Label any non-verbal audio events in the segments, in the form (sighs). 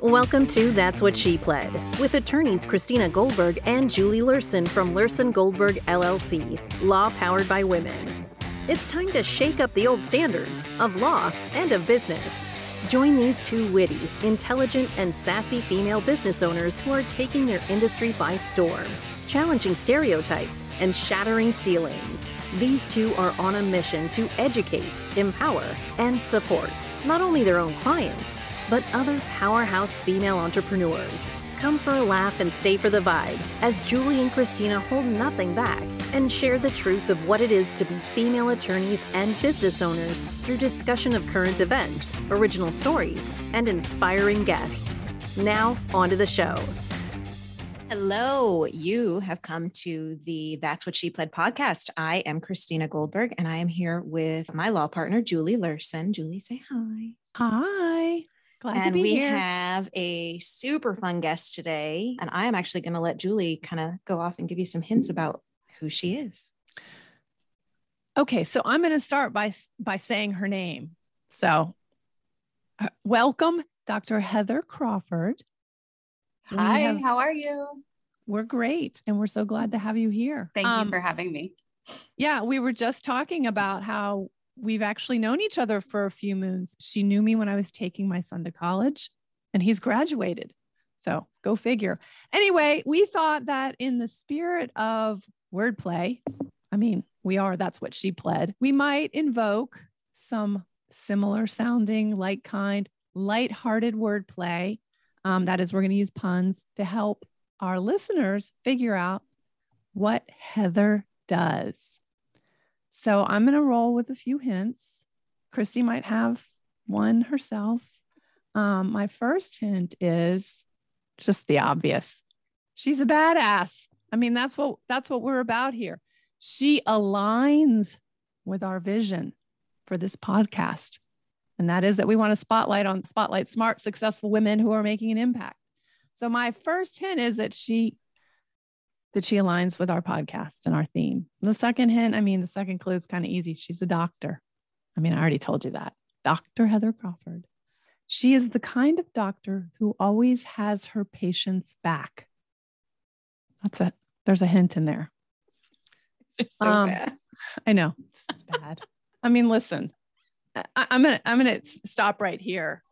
Welcome to That's What She Pled with attorneys Christina Goldberg and Julie Lurson from Lurson Goldberg LLC, law powered by women. It's time to shake up the old standards of law and of business. Join these two witty, intelligent, and sassy female business owners who are taking their industry by storm, challenging stereotypes and shattering ceilings. These two are on a mission to educate, empower, and support not only their own clients, but other powerhouse female entrepreneurs. Come for a laugh and stay for the vibe as Julie and Christina hold nothing back and share the truth of what it is to be female attorneys and business owners through discussion of current events, original stories, and inspiring guests. Now, on to the show. Hello, you have come to the That's What She Pled podcast. I am Christina Goldberg and I am here with my law partner, Julie Lurson. Julie, say hi. Hi. Glad and to be here. we here. have a super fun guest today. And I am actually going to let Julie kind of go off and give you some hints about who she is. okay, so I'm going to start by by saying her name. So, uh, welcome, Dr. Heather Crawford. Hi, have- how are you? We're great, and we're so glad to have you here. Thank Um, you for having me. Yeah, we were just talking about how we've actually known each other for a few moons. She knew me when I was taking my son to college, and he's graduated. So go figure. Anyway, we thought that in the spirit of wordplay, I mean, we are, that's what she pled, we might invoke some similar sounding, like kind, light-hearted wordplay. Um, that is, we're going to use puns to help our listeners figure out what Heather does. So I'm going to roll with a few hints. Christy might have one herself. Um, my first hint is just the obvious. She's a badass. I mean, that's what that's what we're about here. She aligns with our vision for this podcast. And that is that we want to spotlight on spotlight smart, successful women who are making an impact. So my first hint is that she that she aligns with our podcast and our theme. And the second hint, I mean, the second clue is kind of easy. She's a doctor. I mean, I already told you that. Dr. Heather Crawford. She is the kind of doctor who always has her patients back. That's it. There's a hint in there. It's so Um, bad. I know this is bad. (laughs) I mean, listen, I, I'm gonna I'm gonna stop right here,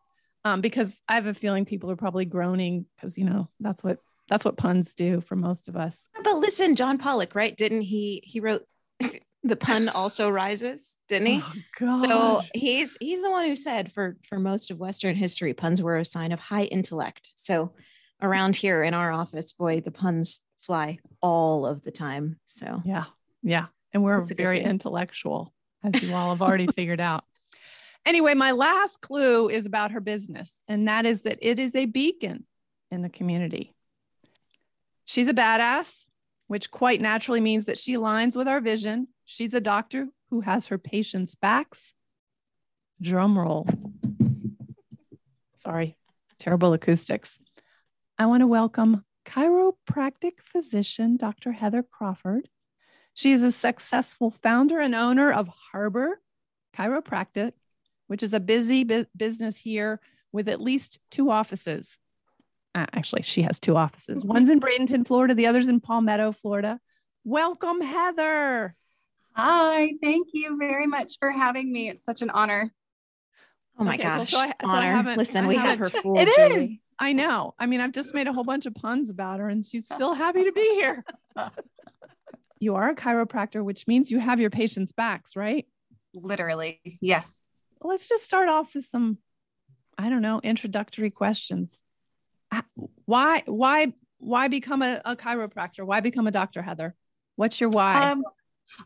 um, because I have a feeling people are probably groaning because you know that's what that's what puns do for most of us. But listen, John Pollack, right? Didn't he? He wrote (laughs) the pun also rises, didn't he? Oh God. So he's he's the one who said for for most of Western history, puns were a sign of high intellect. So around here in our office, boy, the puns fly all of the time. So yeah, yeah, and we're That's a good very thing. intellectual, as you all have already (laughs) figured out. Anyway, my last clue is about her business, and that is that it is a beacon in the community. She's a badass, which quite naturally means that she aligns with our vision. She's a doctor who has her patients' backs. Drum roll. Sorry, terrible acoustics. I want to welcome chiropractic physician Dr. Heather Crawford. She is a successful founder and owner of Harbor Chiropractic, which is a busy bu- business here with at least two offices. Uh, actually, she has two offices. One's in Bradenton, Florida. The other's in Palmetto, Florida. Welcome, Heather. Hi, thank you very much for having me. It's such an honor. oh my Okay, gosh, so I- so I honor. haven't- listen, I we have her haven't- fooled. It Julie. is. I know. I mean, I've just made a whole bunch of puns about her, and she's (laughs) still happy to be here. you are a chiropractor, which means you have your patients' backs, right? Literally, yes. Let's just start off with some i don't know introductory questions Uh, why why why become a, a chiropractor why become a doctor heather what's your why Um,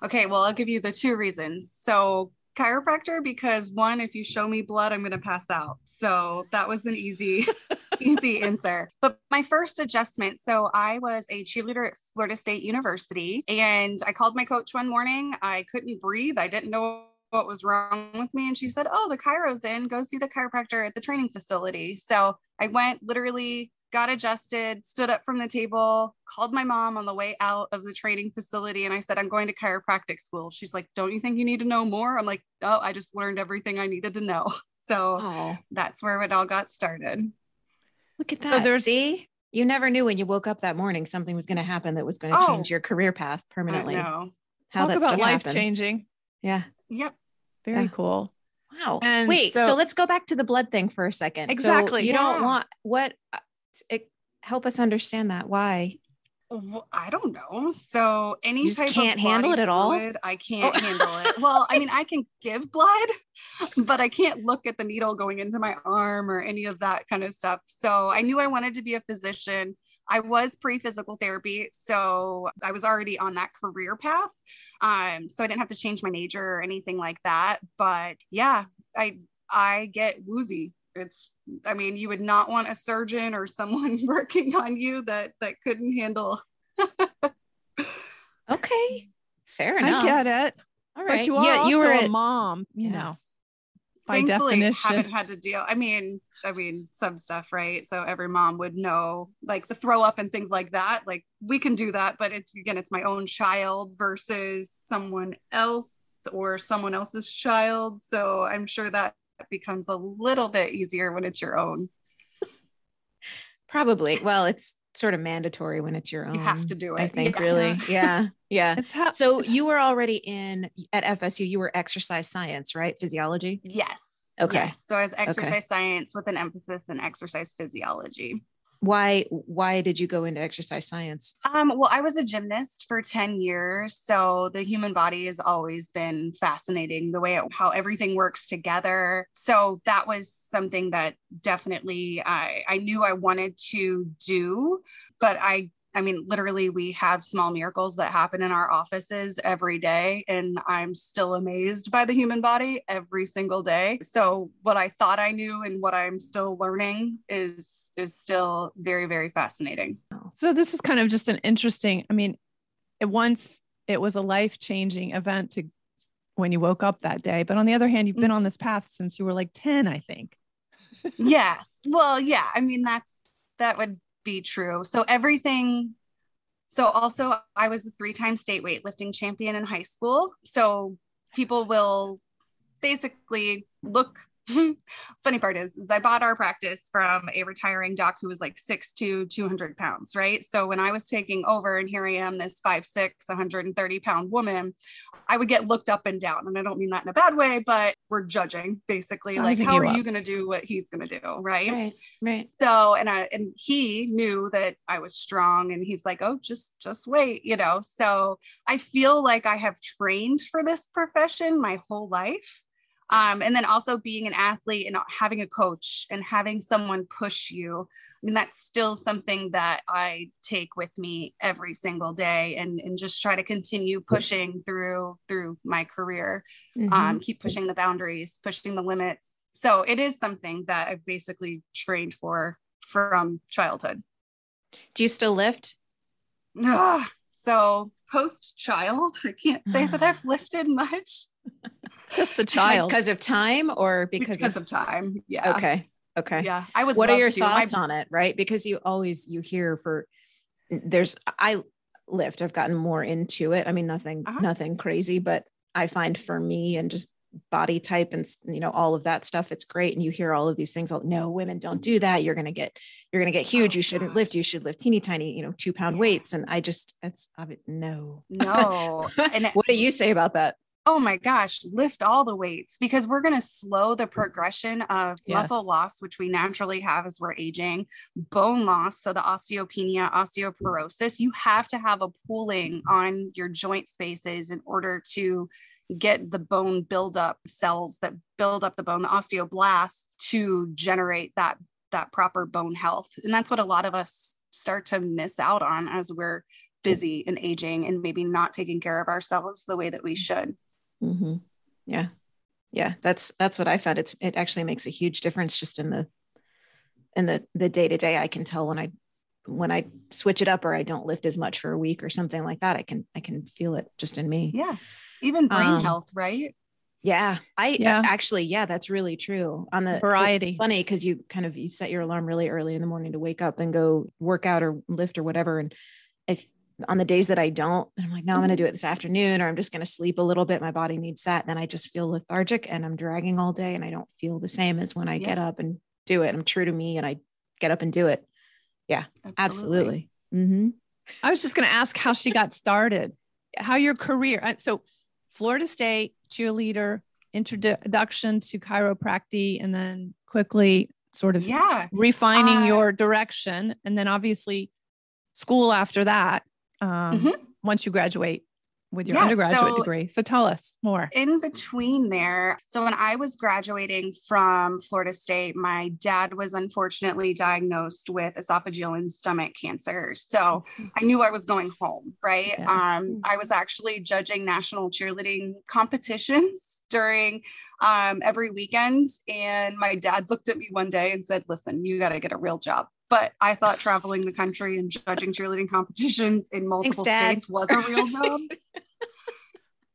okay, well, I'll give you the two reasons. So, chiropractor, because one, if you show me blood, I'm going to pass out. So, that was an easy, (laughs) easy answer. But my first adjustment so, I was a cheerleader at Florida State University, and I called my coach one morning. I couldn't breathe. I didn't know what was wrong with me. And she said, Oh, the chiro's in. Go see the chiropractor at the training facility. So, I went literally got adjusted, stood up from the table, called my mom on the way out of the training facility, and I said, I'm going to chiropractic school. She's like, Don't you think you need to know more? I'm like, No, I just learned everything I needed to know. (laughs) So Oh, that's where it all got started. look at that. So that. there's- See, you never knew when you woke up that morning something was going to happen that was going to Oh. change your career path I permanently. know. How Talk that about life happens. changing. Yeah. Yep. Very Yeah. cool. Wow. And Wait, so, so- let's go back to the blood thing for a second. So Exactly, you don't want what uh, it, help us understand that. Why? Well, I don't know. So any You just type can't of handle it at all? fluid, I can't Oh. handle it. Well, I mean, I can give blood, but I can't look at the needle going into my arm or any of that kind of stuff. So I knew I wanted to be a physician. I was pre-physical therapy, so I was already on that career path. Um, so I didn't have to change my major or anything like that. But yeah, I I get woozy. It's I mean, you would not want a surgeon or someone (laughs) working on you that that couldn't handle (laughs) Okay. Fair enough. I get it. All right. But you are yeah, also you were a at- mom, you Yeah. know, by thankfully definition. haven't had to deal i mean i mean some stuff right so every mom would know like the throw up and things like that like we can do that but it's again it's my own child versus someone else or someone else's child so i'm sure that becomes a little bit easier when it's your own Probably. Well, it's sort of mandatory when it's your own. you have to do it I (laughs) think Yes. really. Yeah. Yeah. How, So you were already in at FSU, you were exercise science, right? Physiology. yes Okay. yes. so as exercise science with an emphasis in exercise physiology Why why did you go into exercise science? Um, well, I was a gymnast for 10 years. So the human body has always been fascinating, the way it, how everything works together. So that was something that definitely I, I knew I wanted to do, but I I mean, literally, we have small miracles that happen in our offices every day. And I'm still amazed by the human body every single day. So, what I thought I knew and what I'm still learning is, is still very, very fascinating. so this is kind of just an interesting, I mean, it once it was a life-changing event to when you woke up that day. But on the other hand, you've been mm-hmm. on this path since you were like 10, I think. (laughs) yes. Well, yeah. I mean, that's that would be true. So everything. So also, I was a three-time state weightlifting champion in high school. So people will basically look. (laughs) Funny part is, is I bought our practice from a retiring doc who was like six to 200 pounds, right? So when I was taking over, and here I am, this 5'6", 130 pound woman, I would get looked up and down. And I don't mean that in a bad way, but we're judging basically, like, Sizing how are up. you going to do what he's going to do, right? Right. Right. so and i and he knew that i was strong and he's like oh just just wait you know so i feel like i have trained for this profession my whole life um, and then also being an athlete and having a coach and having someone push you I mean, that's still something that I take with me every single day and, and just try to continue pushing through through my career Mhm. um, keep pushing the boundaries, pushing the limits. So it is something that I've basically trained for from childhood. Do you still lift? (sighs) So post child, I can't say that (sighs) I've lifted much (laughs) Just the (laughs) child. because of time or because, because, of, of time. Yeah. okay. Okay. Yeah. I would what are your to. My- thoughts on it right because you always you hear for there's i lift i've gotten more into it i mean nothing Uh-huh. nothing crazy but i find for me and just body type and you know all of that stuff it's great and you hear all of these things all no women don't do that you're going to get you're going to get huge Oh, you shouldn't lift you should lift teeny tiny you know two pound Yeah. weights and i just it's I mean, no No. (laughs) And what do you say about that oh my gosh, lift all the weights because we're going to slow the progression of muscle loss, which we naturally have as we're aging, bone loss. So the osteopenia, osteoporosis, you have to have a pooling on your joint spaces in order to get the bone buildup cells that build up the bone, the osteoblasts to generate that that proper bone health. And that's what a lot of us start to miss out on as we're busy and aging and maybe not taking care of ourselves the way that we mm. should. Mhm. yeah yeah that's that's what i found it's it actually makes a huge difference just in the in the the day to day i can tell when i when i switch it up or i don't lift as much for a week or something like that i can i can feel it just in me Yeah. Even brain Um, health, right? yeah i Yeah. uh, actually yeah that's really true on the it's Variety. funny because you kind of you set your alarm really early in the morning to wake up and go work out or lift or whatever and if on the days that I don't, I'm like, no, I'm going to do it this afternoon, or I'm just going to sleep a little bit. My body needs that. Then I just feel lethargic and I'm dragging all day and I don't feel the same as when I Yeah. get up and do it. I'm true to me and I get up and do it. Yeah, absolutely. hmm I was just going to ask how she got started, how your career. So, Florida State cheerleader, introduction to chiropractic, and then quickly sort of Yeah. refining Uh, your direction, and then obviously school after that. Um, Mhm. Once you graduate with your Yeah, undergraduate so- degree. So tell us more. in between there, so when I was graduating from Florida State, my dad was unfortunately diagnosed with esophageal and stomach cancer. So I knew I was going home, right? Yeah. Um, I was actually judging national cheerleading competitions during um, every weekend. And my dad looked at me one day and said, Listen, you got to get a real job. But I thought traveling the country and judging cheerleading competitions in multiple Dad. states was a real (laughs) job.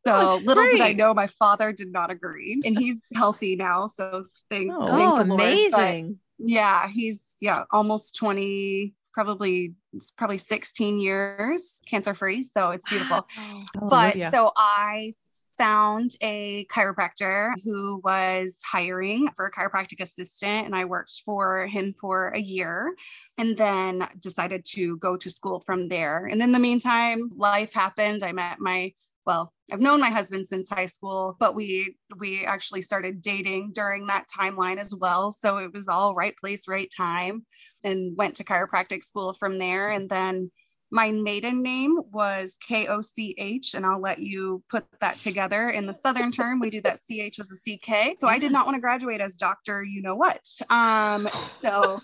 So That's little did I know my father did not agree. And he's healthy now. So thank, Oh. thank Oh, the Lord. Amazing. yeah, he's yeah, almost 20, probably probably 16 years cancer free. So it's beautiful. Oh, but Hallelujah. so I found a chiropractor who was hiring for a chiropractic assistant and I worked for him for a year and then decided to go to school from there. And in the meantime, life happened. I met my well, I've known my husband since high school, but we we actually started dating during that timeline as well. So it was all right place, right time and went to chiropractic school from there and then my maiden name was K O C H, and I'll let you put that together. In the Southern term, we do that C H as a C K. So I did not want to graduate as Doctor, you know what. Um, so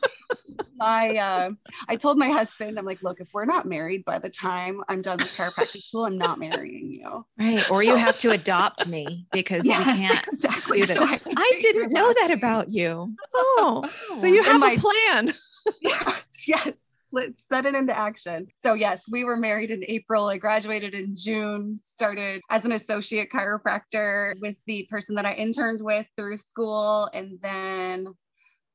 my, uh, I told my husband, I'm like, look, if we're not married by the time I'm done with chiropractic school, I'm not marrying you. Right. Or you have to adopt me because Yes, we can't exactly. do that. So I, I didn't know that about you. oh, so you have my- a plan. (laughs) yes, yes. Let's set it into action. So, yes, we were married in April. I graduated in June, started as an associate chiropractor with the person that I interned with through school. And then,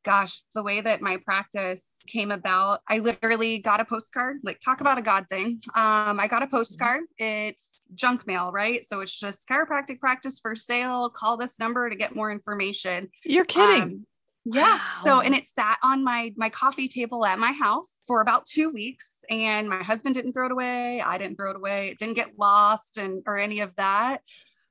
gosh, the way that my practice came about, I literally got a postcard, like, talk about a God thing. Um, I got a postcard. It's junk mail, right? So, it's just chiropractic practice for sale. Call this number to get more information. You're kidding. Um, yeah. So and it sat on my my coffee table at my house for about two weeks, and my husband didn't throw it away. I didn't throw it away. It didn't get lost and or any of that.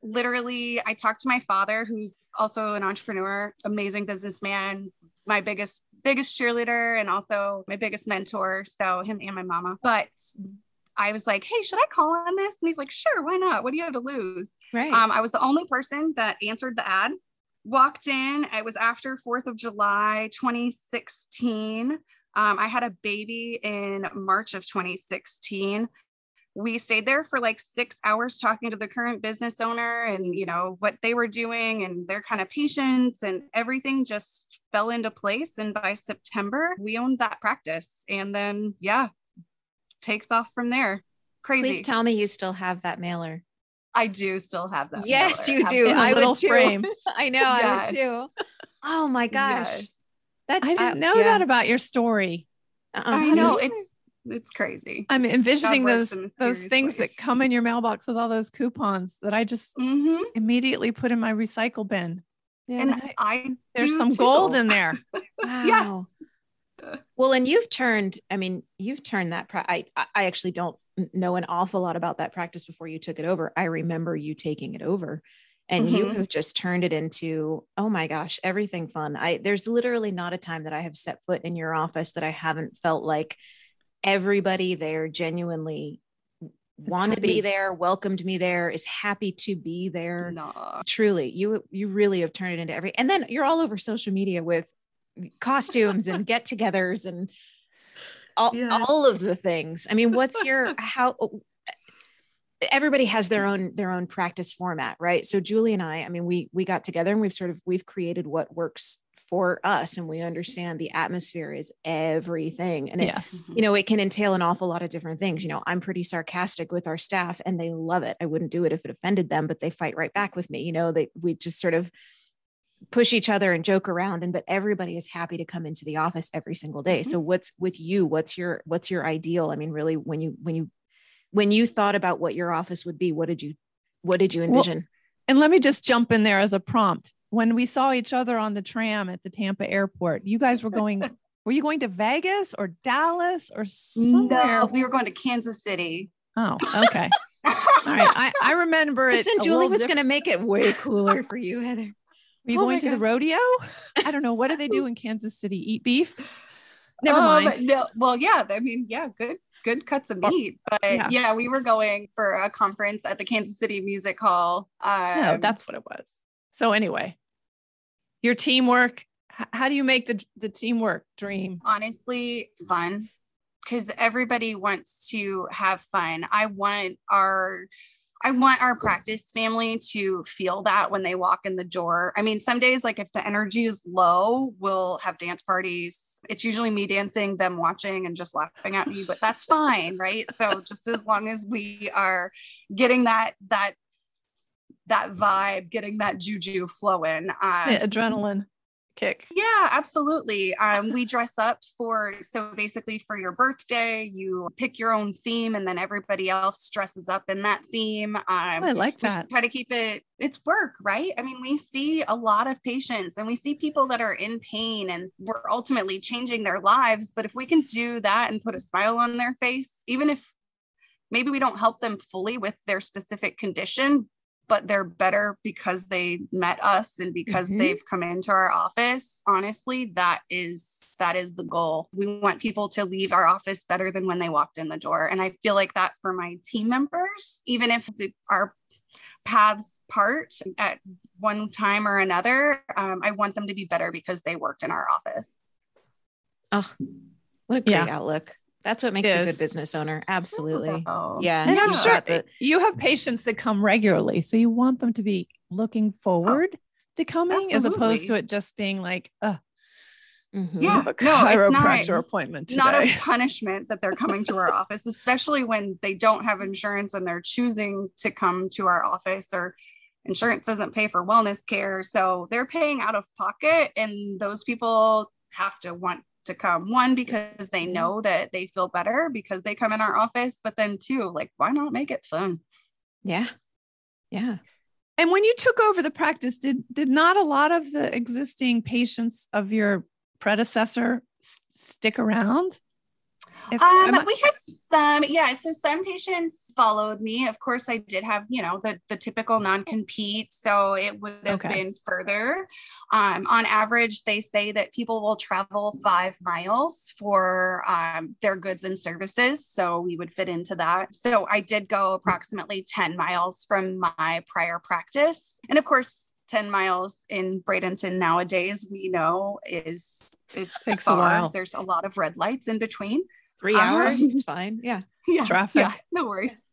Literally, I talked to my father, who's also an entrepreneur, amazing businessman, my biggest biggest cheerleader, and also my biggest mentor. So him and my mama. But I was like, hey, should I call on this? And he's like, sure, why not? What do you have to lose? Right. Um, I was the only person that answered the ad. Walked in. It was after 4th of July 2016. Um, I had a baby in March of 2016. We stayed there for like six hours talking to the current business owner and, you know, what they were doing and their kind of patients and everything just fell into place. And by September, we owned that practice. And then, yeah, takes off from there. Crazy. Please tell me you still have that mailer. I do still have that. Yes, mailer. you do. In a I little would too. frame. (laughs) I know. I Yes. would too. Oh my (laughs) gosh. Yes. That's I didn't uh, know yeah. that about your story. Uh-uh. I know it's it's crazy. I'm envisioning those those things ways. that come in your mailbox with all those coupons that I just hmm immediately put in my recycle bin. Yeah. And I- I There's some too. gold in there. (laughs) Wow. Yes. Well, and you've turned, I mean, you've turned that. Pra- I, I actually don't know an awful lot about that practice before you took it over. I remember you taking it over and you Mhm. have just turned it into, oh my gosh, everything fun. I, there's literally not a time that I have set foot in your office that I haven't felt like everybody there genuinely wanted to be there, welcomed me there, is happy to be there No. truly you you really have turned it into every and then you're all over social media with costumes and get-togethers and all, Yes. all of the things i mean what's your (laughs) how oh, everybody has their own their own practice format right so julie and i i mean we we got together and we've sort of we've created what works for us and we understand the atmosphere is everything and it, Yes. you know, it can entail an awful lot of different things. You know, I'm pretty sarcastic with our staff and they love it. I wouldn't do it if it offended them, but they fight right back with me. You know, they we just sort of push each other and joke around and but everybody is happy to come into the office every single day. Mhm. So what's with you? What's your what's your ideal? I mean, really when you when you when you thought about what your office would be, what did you what did you Well, envision? And let me just jump in there as a prompt. When we saw each other on the tram at the Tampa airport, you guys were going, (laughs) were you going to Vegas or Dallas or somewhere? No, we were going to Kansas City. Oh, okay. All right. I, I remember (laughs) it. Listen, a Julie was diff- going to make it way cooler for you, Heather. Were you Oh going to the rodeo? (laughs) I don't know. What do they do in Kansas City? Eat beef? Never Um, mind. No, well, yeah. I mean, yeah, good, good cuts of meat. But yeah. yeah. we were going for a conference at the Kansas City Music Hall. Um, No, that's what it was. So anyway, your teamwork. How do you make the the teamwork dream? honestly fun because everybody wants to have fun. I want our I want our practice family to feel that when they walk in the door. I mean, some days, like if the energy is low, we'll have dance parties. It's usually me dancing, them watching and just laughing at me, but that's fine, right? So just as long as we are getting that that that vibe, getting that juju flowing. Um, The adrenaline kick. yeah, absolutely. Um, we dress up for so basically for your birthday, you pick your own theme, and then everybody else dresses up in that theme. Um, I like that. try to keep it. It's work, right? I mean, we see a lot of patients, and we see people that are in pain, and we're ultimately changing their lives. But if we can do that and put a smile on their face, even if maybe we don't help them fully with their specific condition but they're better because they met us and because Mhm. they've come into our office honestly that is that is the goal we want people to leave our office better than when they walked in the door and i feel like that for my team members even if the, our paths part at one time or another um, i want them to be better because they worked in our office Oh, what a great Yeah. outlook. That's what makes It a good business owner. Absolutely. So, Yeah. And I'm you've sure the- you have patients that come regularly. So you want them to be looking forward to coming as opposed to it just being like, uh, Mhm. Yeah. a No, it's chiropractor not- appointment today. not a (laughs) punishment that they're coming to our office, especially when they don't have insurance and they're choosing to come to our office or insurance doesn't pay for wellness care. So they're paying out of pocket and those people have to want to come. One, because they mm-hmm. know that they feel better because they come in our office, but then two, like, why not make it fun? Yeah. Yeah. And when you took over the practice, did did not a lot of the existing patients of your predecessor s- stick around? If- Um, I- we had some, yeah. So some patients followed me. Of course, I did have, you know, the the typical non-compete. So it would have Okay. been further. Um, on average, they say that people will travel five miles for um, their goods and services. So we would fit into that. So I did go approximately 10 miles from my prior practice. And of course, 10 miles in Bradenton nowadays, we know is is Takes a far. while. There's a lot of red lights in between. Three Um, hours. It's (laughs) fine. Yeah. yeah, Traffic. Yeah, no worries.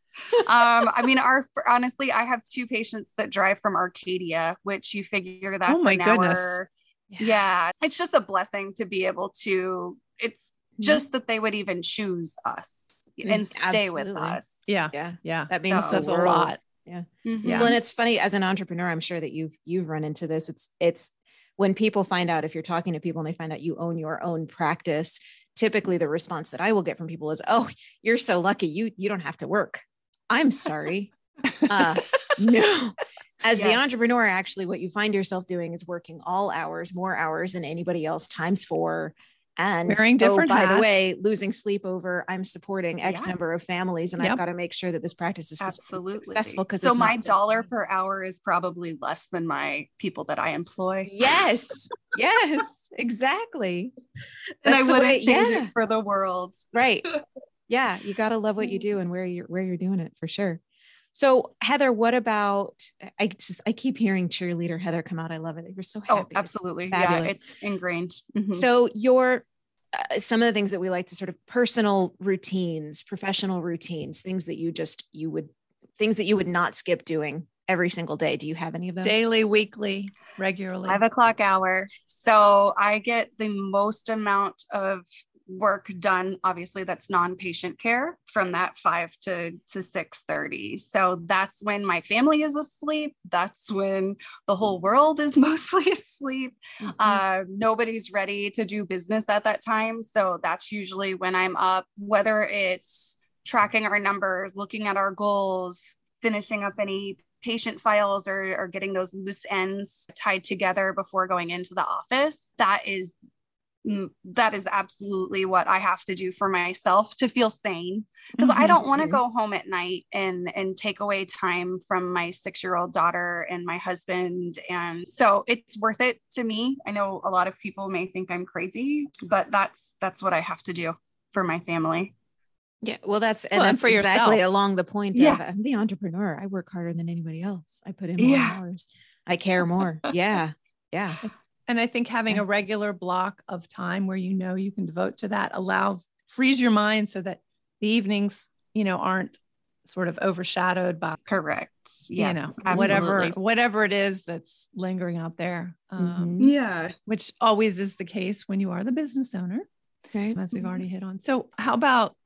um, I mean, our honestly, I have two patients that drive from Arcadia, which you figure that's Oh my an goodness. hour. Yeah. it's just a blessing to be able to. It's Mhm. just that they would even choose us and Mm, stay with us. Yeah, Yeah. yeah. That means So- the Says a world. lot. Mhm. Yeah. Well, and it's funny as an entrepreneur, I'm sure that you've you've run into this. It's it's when people find out if you're talking to people and they find out you own your own practice, typically the response that I will get from people is, "Oh, you're so lucky. You you don't have to work." I'm sorry. (laughs) uh, no. As the entrepreneur, actually, what you find yourself doing is working all hours, more hours than anybody else, times four. And Wearing oh, different oh, by the way, losing sleep over I'm supporting X Yeah. number of families, and Yep. I've got to make sure that this practice is Absolutely. successful. Because so my dollar per hour is probably less than my people that I employ. Yes. Yes. Exactly. (laughs) and I wouldn't way- change yeah. it for the world. Right. (laughs) Yeah. You got to love what you (laughs) do and where you're where you're doing it for sure. So Heather, what about I just I keep hearing cheerleader Heather come out. I love it. You're so happy. Oh, absolutely. fabulous. Yeah, it's ingrained. Mhm. So your uh, some of the things that we like to sort of personal routines, professional routines, things that you just you would things that you would not skip doing every single day. Do you have any of those? Daily, weekly, regularly. five o'clock hour. So I get the most amount of work done. Obviously, that's non-patient care from that five to to six thirty. So that's when my family is asleep. That's when the whole world is (laughs) mostly asleep. Mhm. Uh, nobody's ready to do business at that time. So that's usually when I'm up, whether it's tracking our numbers, looking at our goals, finishing up any patient files or, or getting those loose ends tied together before going into the office. That is that is absolutely what I have to do for myself to feel sane because mm-hmm. I don't want to go home at night and and take away time from my 6-year-old daughter and my husband and so it's worth it to me. I know a lot of people may think I'm crazy, but that's that's what I have to do for my family. Yeah, well, that's and well, that's exactly yourself. along the point yeah. of I'm the entrepreneur. I work harder than anybody else. I put in more yeah. hours. I care more. (laughs) yeah, yeah. And I think having yeah. a regular block of time where you know you can devote to that allows frees your mind so that the evenings, you know, aren't sort of overshadowed by correct. Yeah, you know, absolutely. whatever whatever it is that's lingering out there. Um, mm-hmm. Yeah, which always is the case when you are the business owner, right? As we've mm-hmm. already hit on. So, how about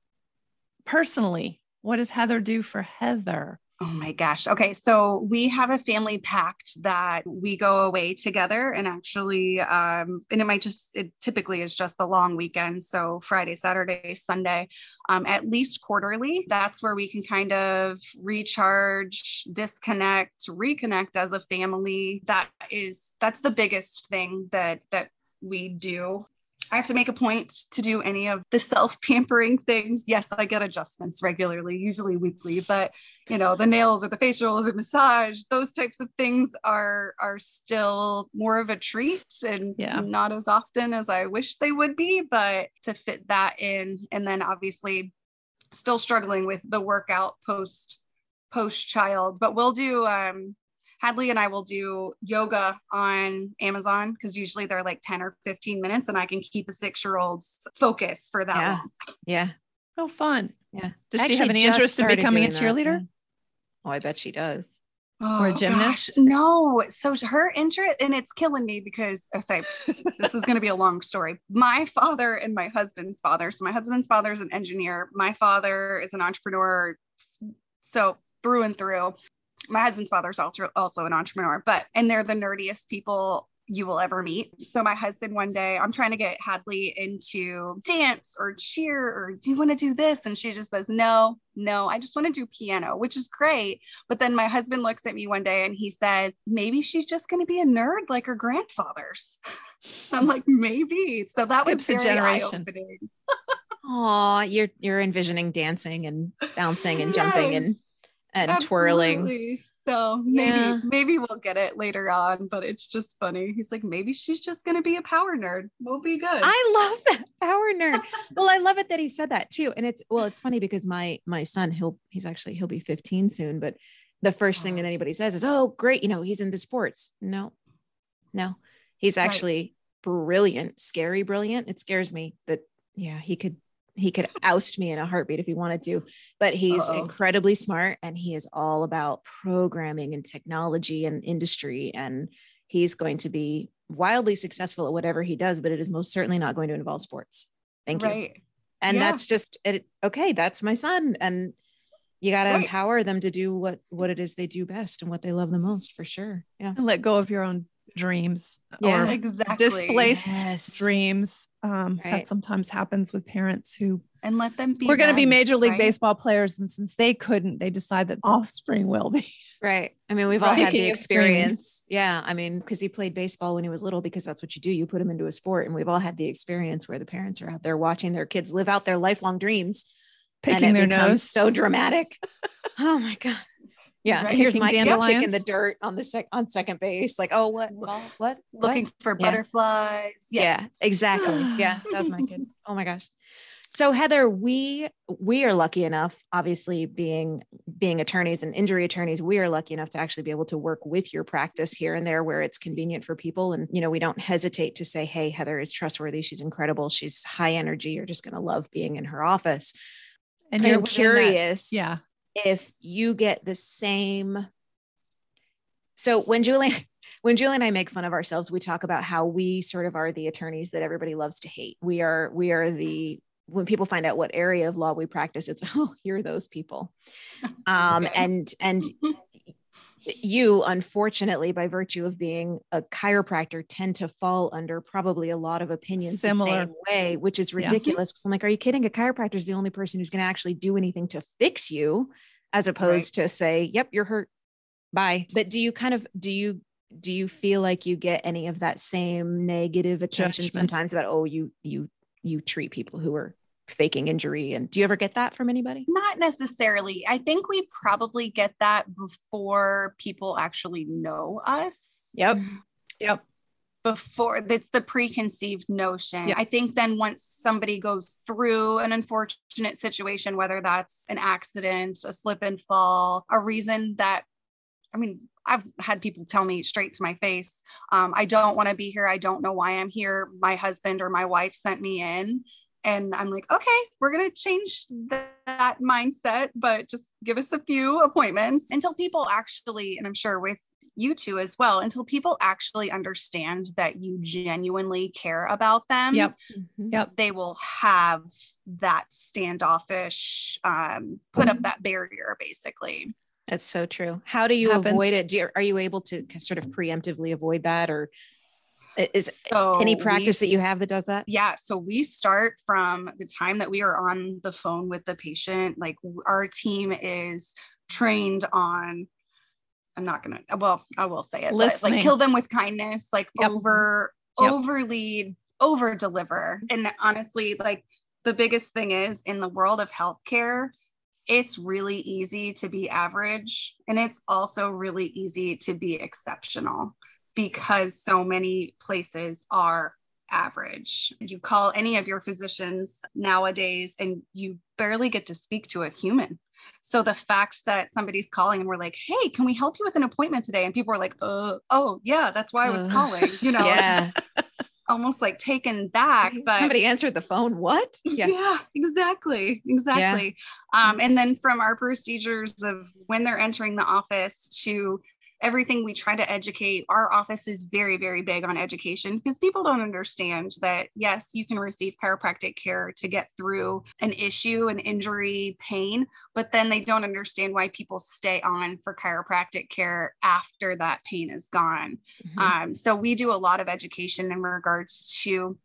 personally, what does Heather do for Heather? Oh my gosh. Okay. So we have a family pact that we go away together and actually, um, and it might just, it typically is just the long weekend. So Friday, Saturday, Sunday, um, at least quarterly. That's where we can kind of recharge, disconnect, reconnect as a family. That is, that's the biggest thing that, that we do I have to make a point to do any of the self pampering things. Yes, I get adjustments regularly, usually weekly, but you know, the nails or the facial or the massage, those types of things are are still more of a treat and yeah. not as often as I wish they would be, but to fit that in and then obviously still struggling with the workout post post child, but we'll do um Hadley and I will do yoga on Amazon because usually they're like 10 or 15 minutes and I can keep a six year old's focus for that yeah. long. Yeah. Oh, fun. Yeah. Does she have any interest in becoming a cheerleader? That. Oh, I bet she does. Oh, or a gymnast? Gosh, no. So her interest, and it's killing me because, oh, sorry, (laughs) this is going to be a long story. My father and my husband's father. So my husband's father is an engineer. My father is an entrepreneur. So through and through my husband's father's also also an entrepreneur, but and they're the nerdiest people you will ever meet. So my husband one day, I'm trying to get Hadley into dance or cheer or do you want to do this? And she just says, no, no, I just want to do piano, which is great. But then my husband looks at me one day and he says, maybe she's just going to be a nerd like her grandfathers. (laughs) I'm like, maybe. So that was very generation. Oh, you're you're envisioning dancing and bouncing and (laughs) yes. jumping and and Absolutely. twirling. So maybe yeah. maybe we'll get it later on, but it's just funny. He's like, maybe she's just gonna be a power nerd. We'll be good. I love that (laughs) power nerd. (laughs) well, I love it that he said that too. And it's well, it's funny because my my son, he'll he's actually he'll be 15 soon, but the first thing that anybody says is, Oh, great, you know, he's into sports. No, no, he's actually right. brilliant, scary, brilliant. It scares me that yeah, he could he could oust me in a heartbeat if he wanted to but he's Uh-oh. incredibly smart and he is all about programming and technology and industry and he's going to be wildly successful at whatever he does but it is most certainly not going to involve sports thank right. you and yeah. that's just it okay that's my son and you got to right. empower them to do what what it is they do best and what they love the most for sure yeah and let go of your own dreams yeah, or exactly. displaced yes. dreams um, right. that sometimes happens with parents who and let them be we're going to be major league right? baseball players and since they couldn't they decide that offspring will be right i mean we've all had the experience yeah i mean because he played baseball when he was little because that's what you do you put him into a sport and we've all had the experience where the parents are out there watching their kids live out their lifelong dreams picking their nose so dramatic (laughs) oh my god yeah right? here's my kid kicking the dirt on the sec on second base like oh what what, what? looking for yeah. butterflies yes. yeah exactly. (sighs) Yeah that was my kid oh my gosh. So heather we we are lucky enough obviously being being attorneys and injury attorneys we are lucky enough to actually be able to work with your practice here and there where it's convenient for people. And you know we don't hesitate to say hey heather is trustworthy. She's incredible. She's high energy. You're just going to love being in her office. And you're curious that, yeah if you get the same so when Julie (laughs) when Julie and I make fun of ourselves, we talk about how we sort of are the attorneys that everybody loves to hate. We are we are the when people find out what area of law we practice, it's (laughs) oh, you're those people. (laughs) Um, okay. and and you unfortunately by virtue of being a chiropractor tend to fall under probably a lot of opinions Similar. the same way which is ridiculous because i'm like are you kidding? A chiropractor is the only person who's going to actually do anything to fix you as opposed to say yep you're hurt. Bye. But do you kind of do you do you feel like you get any of that same negative attention Judgment. sometimes about oh you you you treat people who are faking injury and do you ever get that from anybody Not necessarily. I think we probably get that before people actually know us. yep Yep. Before it's the preconceived notion. Yeah. I think then once somebody goes through an unfortunate situation, whether that's an accident, a slip and fall, a reason that, I mean, I've had people tell me straight to my face, um, I don't want to be here. I don't know why I'm here. My husband or my wife sent me in. And I'm like, okay, we're going to change that, that mindset, but just give us a few appointments until people actually, and I'm sure with you two as well, until people actually understand that you genuinely care about them. Yep. Mhm. Yep. They will have that standoffish, um, put up that barrier basically. That's so true. How do you Happens. avoid it? Do you, are you able to sort of preemptively avoid that, or i- is So any we practice that you have that does that? Yeah. So we start from the time that we are on the phone with the patient. Like our team is trained on, I'm not going to, well, I will say it, but like kill them with kindness, like Yep. over, Yep. overly, over deliver. And honestly, like the biggest thing is in the world of healthcare, it's really easy to be average and it's also really easy to be exceptional because so many places are average. You call any of your physicians nowadays and you barely get to speak to a human. So the fact that somebody's calling and we're like, "Hey, can we help you with an appointment today?" and people are like, "Uh, oh, yeah, that's why I was Uh, calling." You (laughs) know, yeah. almost like taken back, but Somebody answered the phone. What? yeah, exactly. Exactly. Um, and then from our procedures of when they're entering the office to everything we try to educate, our office is very, very big on education because people don't understand that, yes, you can receive chiropractic care to get through an issue, an injury, pain, but then they don't understand why people stay on for chiropractic care after that pain is gone. Mhm. Um, so we do a lot of education in regards to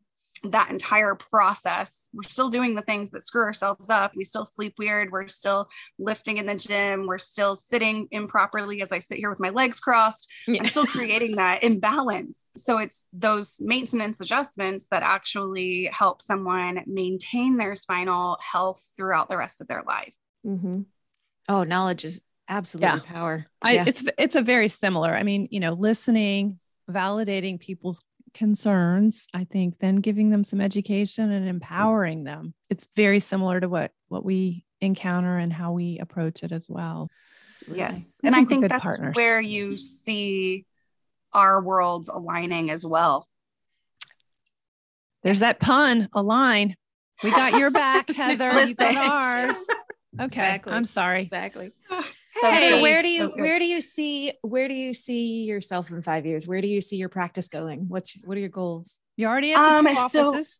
that entire process. We're still doing the things that screw ourselves up. We still sleep weird. We're still lifting in the gym. We're still sitting improperly as I sit here with my legs crossed. Yeah. I'm still creating that imbalance. So it's those maintenance adjustments that actually help someone maintain their spinal health throughout the rest of their life. Mm-hmm. Oh, knowledge is absolutely power. I, yeah. it's it's a very similar. I mean, you know, listening, validating people's concerns, I think, then giving them some education and mm. empowering them. It's very similar to what what we encounter and how we approach it as well. Absolutely. Yes. I And I think we're think good that's partners. where you see our worlds aligning as well. There's that pun, align. We got your back, (laughs) Heather. you got ours. Okay. Exactly. I'm sorry. Exactly. (sighs) (laughs) That's Heather, where do you where do you see where do you see yourself in five years? Where do you see your practice going? What's what are your goals? You already have the two Um, so- offices.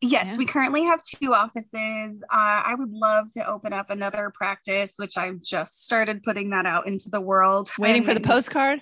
Yes, Yeah. we currently have two offices. Uh, I would love to open up another practice, which I've just started putting that out into the world. Waiting for the postcard.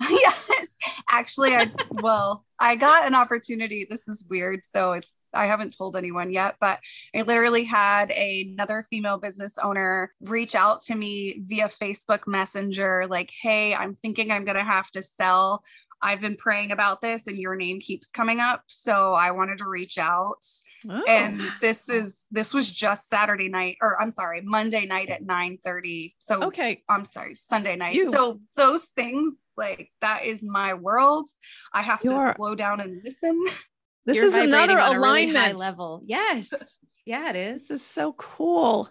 (laughs) yes, actually, I well, I got an opportunity. This is weird, so it's I haven't told anyone yet, but I literally had another female business owner reach out to me via Facebook Messenger, like, "Hey, I'm thinking I'm gonna have to sell." I've been praying about this and your name keeps coming up. So I wanted to reach out. Oh. And this is this was just Saturday night, or I'm sorry, Monday night at 9 30. So okay. I'm sorry, Sunday night. You- So those things, like that is my world. I have You're- to slow down and listen. This You're is another vibrating on a really high alignment. level. Yes. (laughs) Yeah, it is. This is so cool.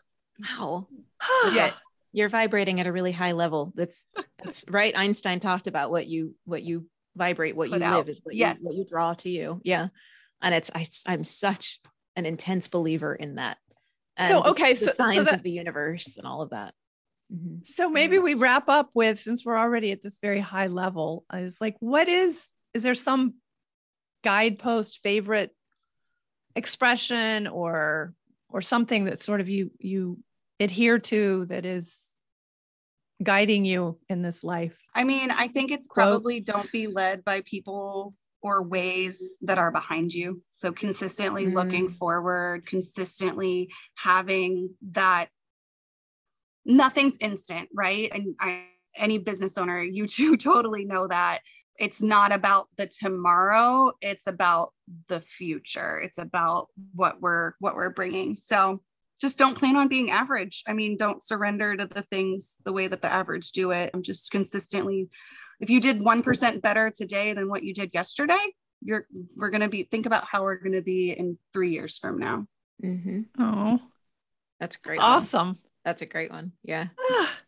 Wow. (sighs) Yeah. You're vibrating at a really high level. That's that's right. Einstein talked about what you what you vibrate, what Put you out. live is what Yes. you what you draw to you. Yeah. And it's I I'm such an intense believer in that. So, And the- okay, the so- so signs that- of the universe and all of that. Mhm. So maybe we wrap up with since we're already at this very high level is like what is is there some guidepost favorite expression or or something that sort of you you adhere to that is guiding you in this life? I mean, I think it's probably don't be led by people or ways that are behind you. So consistently Mm. looking forward, consistently having that nothing's instant, right? And I any business owner, (laughs) you two totally know that it's not about the tomorrow, it's about the future. It's about what we're what we're bringing. So just don't plan on being average. I mean, don't surrender to the things the way that the average do it. I'm just consistently if you did 1% better today than what you did yesterday, you're we're going to be think about how we're going to be in 3 years from now. Mhm. Oh, That's great. that's awesome. That's a great one. Yeah. Ah. (sighs)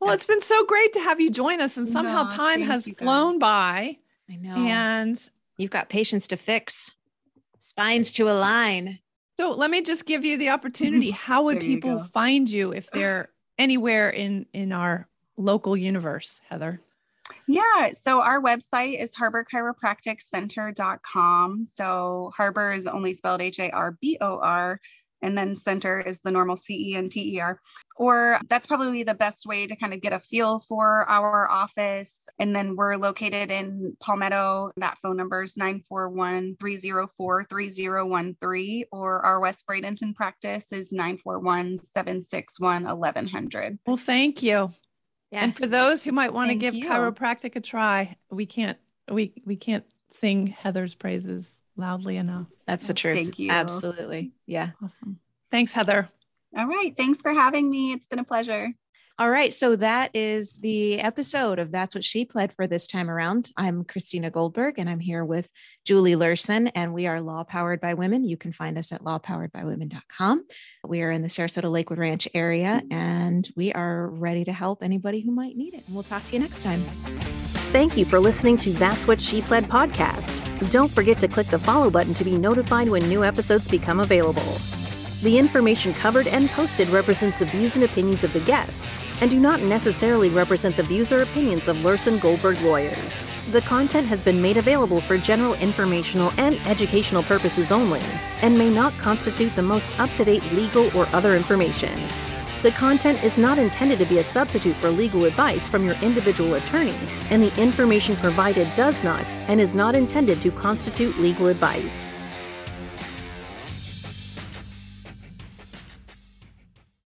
Well, it's been so great to have you join us, and somehow No, time has you, guys. flown by. I know. And You've got patients to fix, spines to align. So let me just give you the opportunity. Mm-hmm. How would people go. find you if (sighs) they're anywhere in in our local universe, Heather? Yeah. So our website is harborchiropracticcenter.com. So harbor is only spelled H A R B O R, and then center is the normal C E N T E R. Or that's probably the best way to kind of get a feel for our office. And then we're located in Palmetto. That phone number is 941 304 3013. Or our West Bradenton practice is 941 761 1100. Well, thank you. And for those who might want to give you. chiropractic a try, we can't we we can't sing Heather's praises loudly enough. That's the truth. Thank you. Absolutely. Yeah. Awesome. Thanks, Heather. All right. Thanks for having me. It's been a pleasure. All right. So that is the episode of That's What She Pled for this time around. I'm Christina Goldberg and I'm here with Julie Lurson, and we are Law Powered by Women. You can find us at lawpoweredbywomen.com. We are in the Sarasota Lakewood Ranch area and we are ready to help anybody who might need it. And we'll talk to you next time. Thank you for listening to That's What She Pled podcast. Don't forget to click the follow button to be notified when new episodes become available. The information covered and posted represents the views and opinions of the guest and do not necessarily represent the views or opinions of Lurson Goldberg lawyers. The content has been made available for general informational and educational purposes only and may not constitute the most up to date legal or other information. The content is not intended to be a substitute for legal advice from your individual attorney, and the information provided does not and is not intended to constitute legal advice.